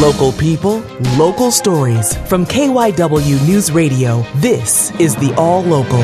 Local people, local stories. From KYW News Radio, this is the All Local.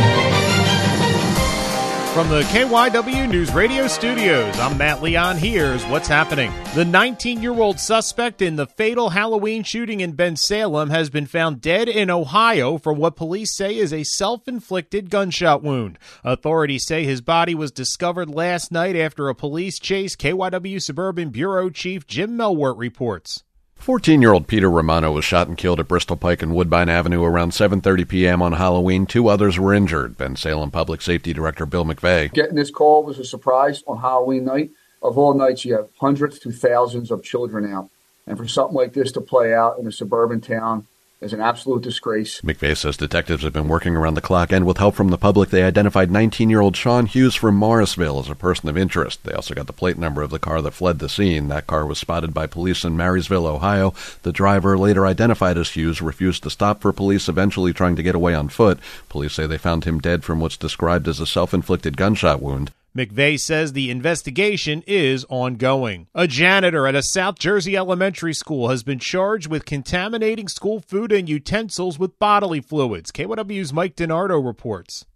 From the KYW News Radio studios, I'm Matt Leon. Here's what's happening. The 19 year old suspect in the fatal Halloween shooting in Bensalem has been found dead in Ohio from what police say is a self inflicted gunshot wound. Authorities say his body was discovered last night after a police chase, KYW Suburban Bureau Chief Jim Melwert reports. 14-year-old Peter Romano was shot and killed at Bristol Pike and Woodbine Avenue around 7:30 p.m. on Halloween. Two others were injured. Bensalem Public Safety Director Bill McVeigh. Getting this call was a surprise on Halloween night. Of all nights, you have hundreds to thousands of children out, and for something like this to play out in a suburban town is an absolute disgrace. McVeigh says detectives have been working around the clock, and with help from the public, they identified 19-year-old Sean Hughes from Morrisville as a person of interest. They also got the plate number of the car that fled the scene. That car was spotted by police in Marysville, Ohio. The driver, later identified as Hughes, refused to stop for police, eventually trying to get away on foot. Police say they found him dead from what's described as a self-inflicted gunshot wound. McVeigh says the investigation is ongoing. A janitor at a South Jersey elementary school has been charged with contaminating school food and utensils with bodily fluids. KYW's Mike DiNardo reports.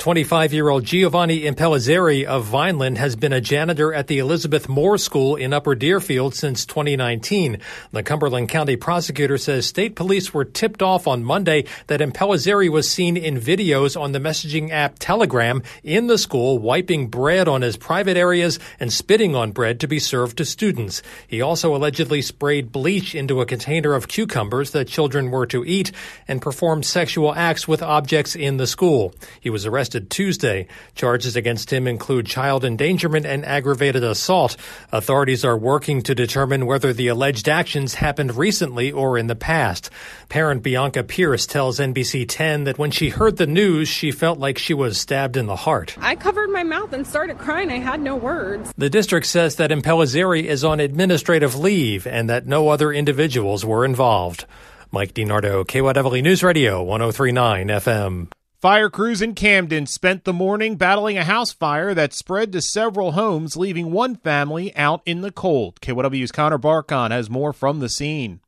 25 year old Giovanni Impellizzeri of Vineland has been a janitor at the Elizabeth Moore School in Upper Deerfield since 2019. The Cumberland County prosecutor says state police were tipped off on Monday that Impellizzeri was seen in videos on the messaging app Telegram in the school wiping bread on his private areas and spitting on bread to be served to students. He also allegedly sprayed bleach into a container of cucumbers that children were to eat and performed sexual acts with objects in the school. He was arrested arrested Tuesday. Charges against him include child endangerment and aggravated assault. Authorities are working to determine whether the alleged actions happened recently or in the past. Parent Bianca Pierce tells NBC 10 that when she heard the news, she felt like she was stabbed in the heart. I covered my mouth and started crying. I had no words. The district says that Impellizzeri is on administrative leave and that no other individuals were involved. Mike DiNardo, KYW News Radio, 1039 FM. Fire crews in Camden spent the morning battling a house fire that spread to several homes, leaving one family out in the cold. KYW's Connor Barkon has more from the scene.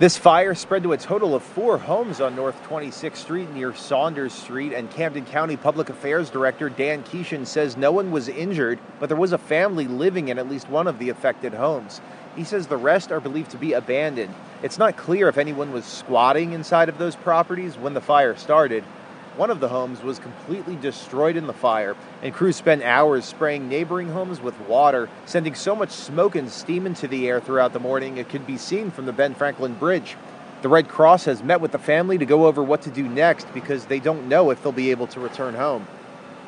This fire spread to a total of four homes on North 26th Street near Saunders Street, and Camden County Public Affairs Director Dan Keashen says no one was injured, but there was a family living in at least one of the affected homes. He says the rest are believed to be abandoned. It's not clear if anyone was squatting inside of those properties when the fire started. One of the homes was completely destroyed in the fire, and crews spent hours spraying neighboring homes with water, sending so much smoke and steam into the air throughout the morning it could be seen from the Ben Franklin Bridge. The Red Cross has met with the family to go over what to do next because they don't know if they'll be able to return home.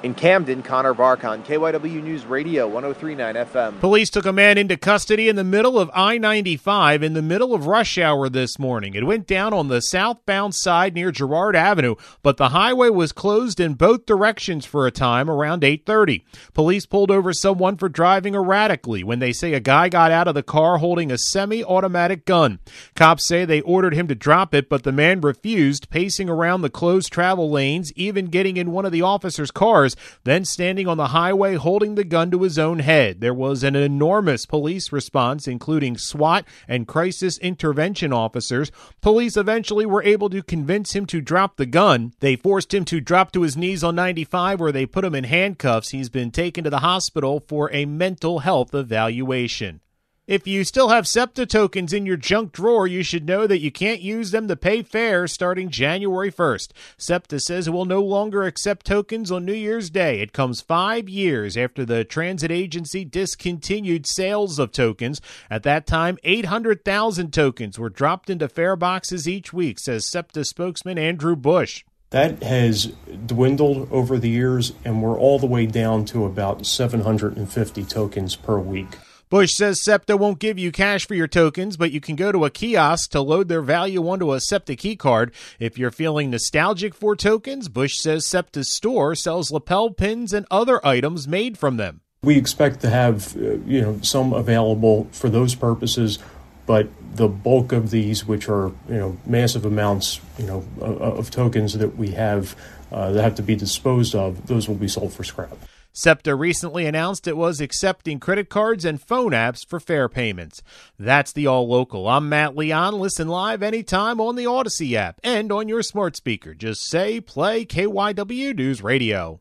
In Camden, Connor Barkon, KYW News Radio 1039 FM. Police took a man into custody in the middle of I 95 in the middle of rush hour this morning. It went down on the southbound side near Girard Avenue, but the highway was closed in both directions for a time around 8:30. Police pulled over someone for driving erratically when they say a guy got out of the car holding a semi-automatic gun. Cops say they ordered him to drop it, but the man refused, pacing around the closed travel lanes, even getting in one of the officer's cars then standing on the highway holding the gun to his own head. There was an enormous police response, including SWAT and crisis intervention officers. Police eventually were able to convince him to drop the gun. They forced him to drop to his knees on 95, where they put him in handcuffs. He's been taken to the hospital for a mental health evaluation. If you still have SEPTA tokens in your junk drawer, you should know that you can't use them to pay fares starting January 1st. SEPTA says it will no longer accept tokens on New Year's Day. It comes five years after the transit agency discontinued sales of tokens. At that time, 800,000 tokens were dropped into fare boxes each week, says SEPTA spokesman Andrew Busch. That has dwindled over the years, and we're all the way down to about 750 tokens per week. Busch says SEPTA won't give you cash for your tokens, but you can go to a kiosk to load their value onto a SEPTA key card. If you're feeling nostalgic for tokens, Busch says SEPTA's store sells lapel pins and other items made from them. We expect to have, uh, you know, some available for those purposes, but the bulk of these, which are, you know, massive amounts, you know, of, of tokens that we have uh, that have to be disposed of, those will be sold for scrap. SEPTA recently announced it was accepting credit cards and phone apps for fare payments. That's the All Local. I'm Matt Leon. Listen live anytime on the Audacy app and on your smart speaker. Just say play KYW News Radio.